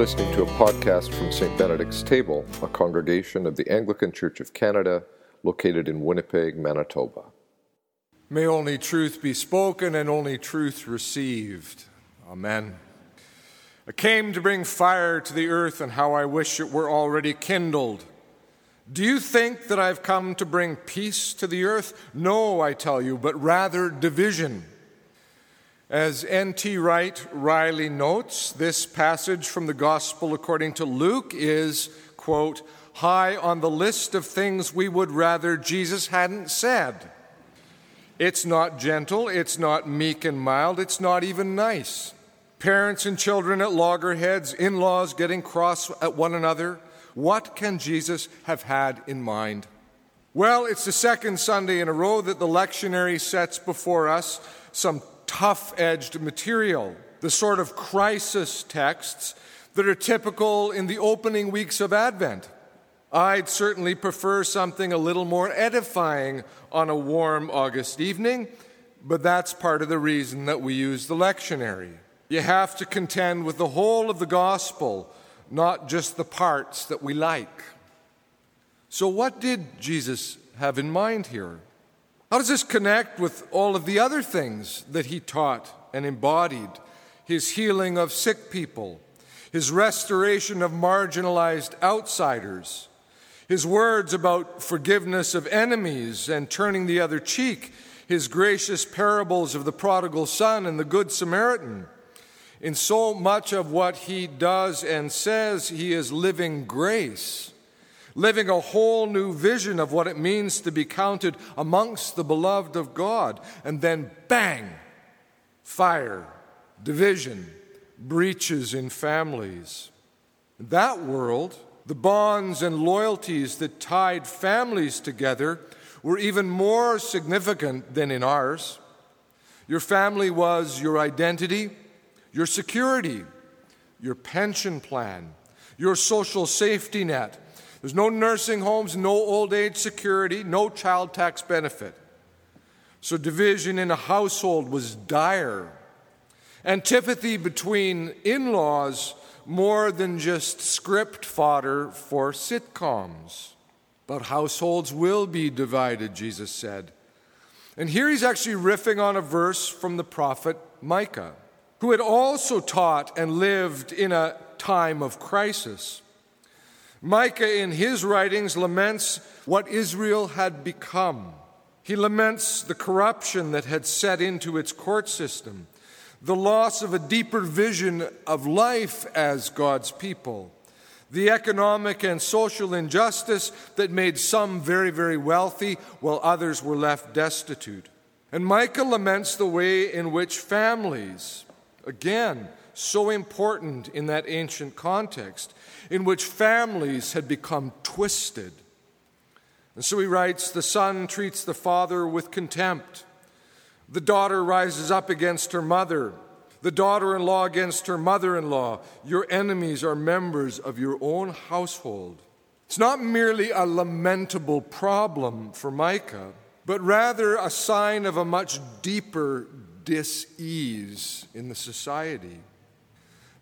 listening to a podcast from St. Benedict's Table, a congregation of the Anglican Church of Canada located in Winnipeg, Manitoba. May only truth be spoken and only truth received. Amen. I came to bring fire to the earth, and how I wish it were already kindled. Do you think that I've come to bring peace to the earth? No, I tell you, but rather division. As N.T. Wright wryly notes, this passage from the Gospel according to Luke is, quote, high on the list of things we would rather Jesus hadn't said. It's not gentle, it's not meek and mild, it's not even nice. Parents and children at loggerheads, in laws getting cross at one another. What can Jesus have had in mind? Well, it's the second Sunday in a row that the lectionary sets before us some tough edged material, the sort of crisis texts that are typical in the opening weeks of Advent. I'd certainly prefer something a little more edifying on a warm August evening, but that's part of the reason that we use the lectionary. You have to contend with the whole of the gospel, not just the parts that we like. So, what did Jesus have in mind here? How does this connect with all of the other things that he taught and embodied? His healing of sick people, his restoration of marginalized outsiders, his words about forgiveness of enemies and turning the other cheek, his gracious parables of the prodigal son and the good Samaritan. In so much of what he does and says, he is living grace living a whole new vision of what it means to be counted amongst the beloved of God. And then, bang, fire, division, breaches in families. In that world, the bonds and loyalties that tied families together were even more significant than in ours. Your family was your identity, your security, your pension plan, your social safety net, there's no nursing homes, no old age security, no child tax benefit. So division in a household was dire. Antipathy between in laws more than just script fodder for sitcoms. But households will be divided, Jesus said. And here he's actually riffing on a verse from the prophet Micah, who had also taught and lived in a time of crisis. Micah, in his writings, laments what Israel had become. He laments the corruption that had set into its court system, the loss of a deeper vision of life as God's people, the economic and social injustice that made some very, very wealthy while others were left destitute. And Micah laments the way in which families, again, so important in that ancient context, in which families had become twisted. And so he writes The son treats the father with contempt. The daughter rises up against her mother. The daughter in law against her mother in law. Your enemies are members of your own household. It's not merely a lamentable problem for Micah, but rather a sign of a much deeper dis ease in the society.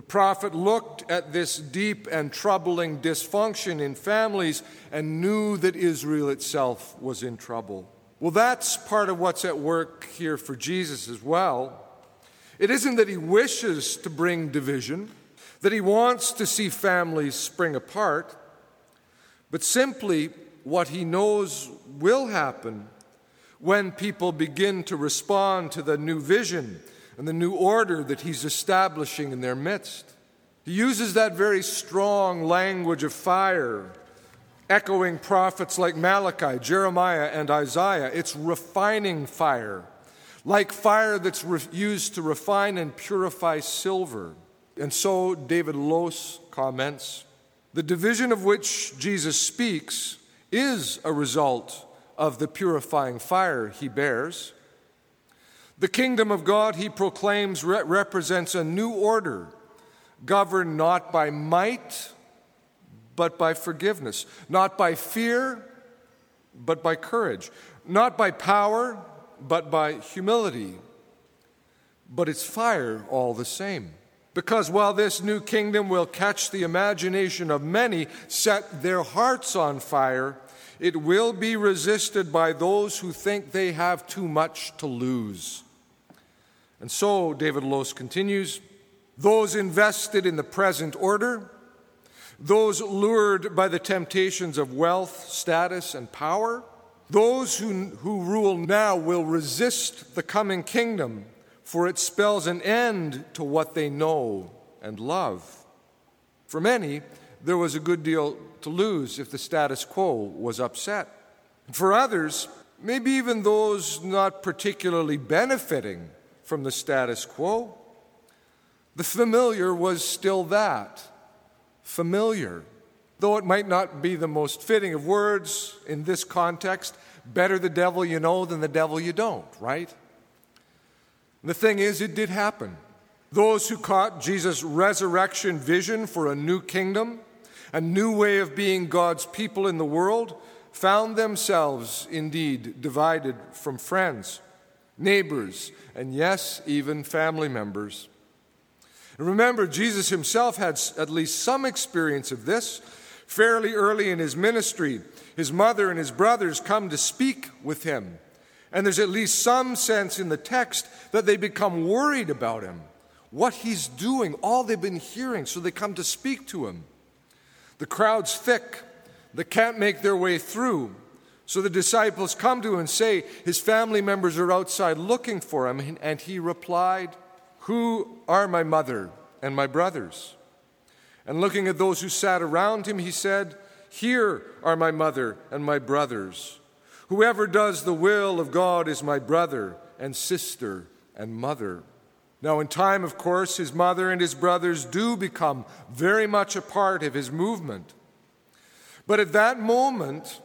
The prophet looked at this deep and troubling dysfunction in families and knew that Israel itself was in trouble. Well, that's part of what's at work here for Jesus as well. It isn't that he wishes to bring division, that he wants to see families spring apart, but simply what he knows will happen when people begin to respond to the new vision and the new order that he's establishing in their midst. He uses that very strong language of fire, echoing prophets like Malachi, Jeremiah, and Isaiah. It's refining fire, like fire that's re- used to refine and purify silver. And so David Lose comments the division of which Jesus speaks is a result of the purifying fire he bears. The kingdom of God, he proclaims, re- represents a new order governed not by might, but by forgiveness, not by fear, but by courage, not by power, but by humility. But it's fire all the same. Because while this new kingdom will catch the imagination of many, set their hearts on fire, it will be resisted by those who think they have too much to lose. And so, David Lose continues those invested in the present order, those lured by the temptations of wealth, status, and power, those who, who rule now will resist the coming kingdom, for it spells an end to what they know and love. For many, there was a good deal to lose if the status quo was upset. For others, maybe even those not particularly benefiting from the status quo, the familiar was still that familiar. Though it might not be the most fitting of words in this context, better the devil you know than the devil you don't, right? the thing is, it did happen. Those who caught Jesus' resurrection vision for a new kingdom, a new way of being God's people in the world, found themselves indeed divided from friends, neighbors, and yes, even family members. Remember, Jesus himself had at least some experience of this. Fairly early in his ministry, his mother and his brothers come to speak with him. And there's at least some sense in the text that they become worried about him, what he's doing, all they've been hearing, so they come to speak to him. The crowd's thick, they can't make their way through. So the disciples come to him and say, His family members are outside looking for him. And he replied, who are my mother and my brothers? And looking at those who sat around him, he said, Here are my mother and my brothers. Whoever does the will of God is my brother and sister and mother. Now, in time, of course, his mother and his brothers do become very much a part of his movement. But at that moment,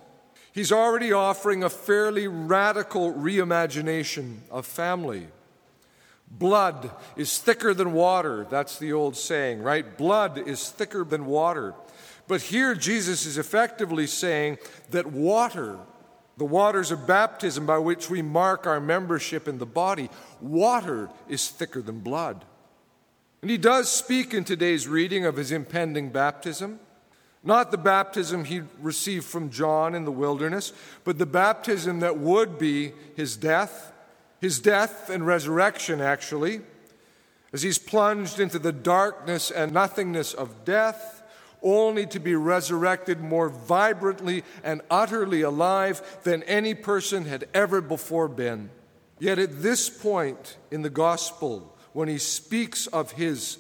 he's already offering a fairly radical reimagination of family. Blood is thicker than water. That's the old saying, right? Blood is thicker than water. But here Jesus is effectively saying that water, the waters of baptism by which we mark our membership in the body, water is thicker than blood. And he does speak in today's reading of his impending baptism. Not the baptism he received from John in the wilderness, but the baptism that would be his death his death and resurrection, actually, as he's plunged into the darkness and nothingness of death, only to be resurrected more vibrantly and utterly alive than any person had ever before been. Yet at this point in the gospel, when he speaks of his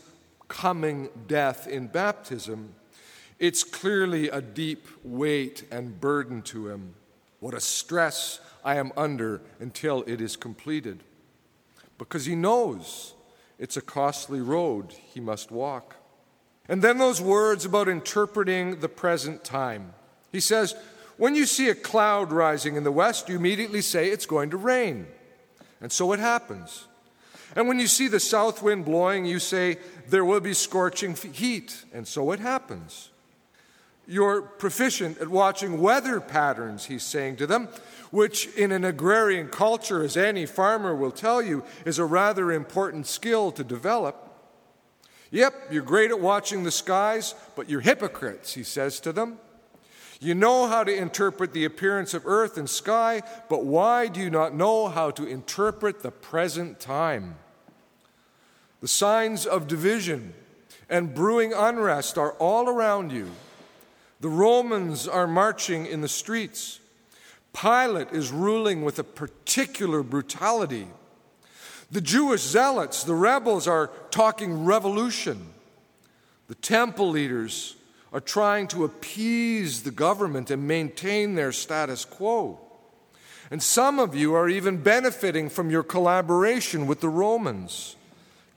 coming death in baptism, it's clearly a deep weight and burden to him. What a stress I am under until it is completed. Because he knows it's a costly road he must walk. And then those words about interpreting the present time. He says, When you see a cloud rising in the west, you immediately say it's going to rain. And so it happens. And when you see the south wind blowing, you say there will be scorching heat. And so it happens. You're proficient at watching weather patterns, he's saying to them, which in an agrarian culture, as any farmer will tell you, is a rather important skill to develop. Yep, you're great at watching the skies, but you're hypocrites, he says to them. You know how to interpret the appearance of earth and sky, but why do you not know how to interpret the present time? The signs of division and brewing unrest are all around you. The Romans are marching in the streets. Pilate is ruling with a particular brutality. The Jewish zealots, the rebels, are talking revolution. The temple leaders are trying to appease the government and maintain their status quo. And some of you are even benefiting from your collaboration with the Romans.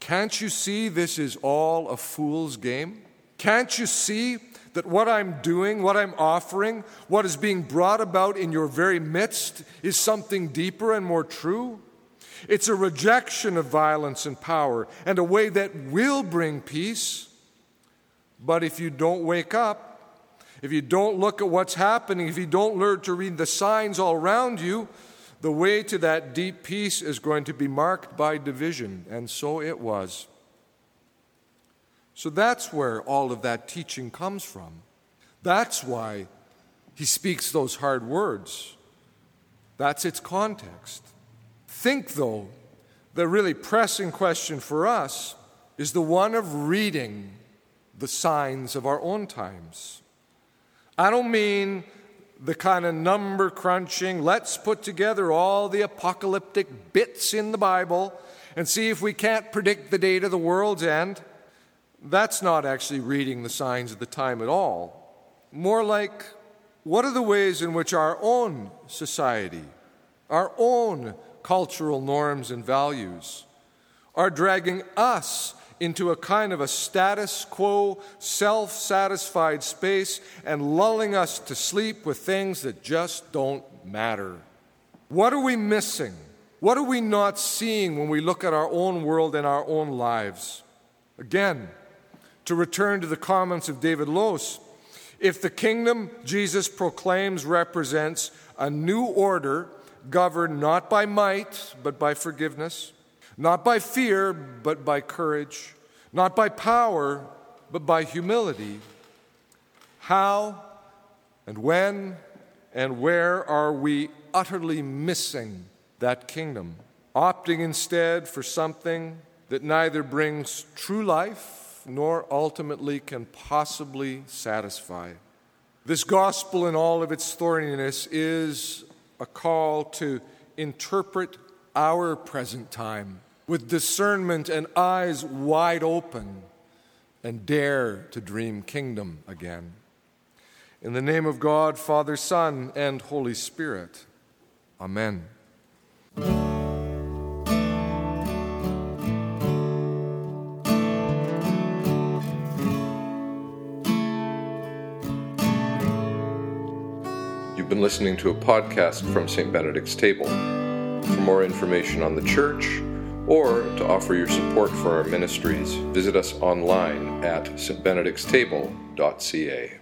Can't you see this is all a fool's game? Can't you see that what I'm doing, what I'm offering, what is being brought about in your very midst is something deeper and more true? It's a rejection of violence and power and a way that will bring peace. But if you don't wake up, if you don't look at what's happening, if you don't learn to read the signs all around you, the way to that deep peace is going to be marked by division. And so it was. So that's where all of that teaching comes from. That's why he speaks those hard words. That's its context. Think, though, the really pressing question for us is the one of reading the signs of our own times. I don't mean the kind of number crunching, let's put together all the apocalyptic bits in the Bible and see if we can't predict the date of the world's end. That's not actually reading the signs of the time at all. More like, what are the ways in which our own society, our own cultural norms and values are dragging us into a kind of a status quo, self satisfied space and lulling us to sleep with things that just don't matter. What are we missing? What are we not seeing when we look at our own world and our own lives? Again, to return to the comments of David Lose, if the kingdom Jesus proclaims represents a new order governed not by might, but by forgiveness, not by fear, but by courage, not by power, but by humility. How and when and where are we utterly missing that kingdom, opting instead for something that neither brings true life nor ultimately can possibly satisfy? This gospel, in all of its thorniness, is a call to interpret our present time with discernment and eyes wide open and dare to dream kingdom again. In the name of God, Father, Son, and Holy Spirit. Amen. You've been listening to a podcast from St. Benedict's Table. For more information on the church, or to offer your support for our ministries, visit us online at stbenedictstable.ca.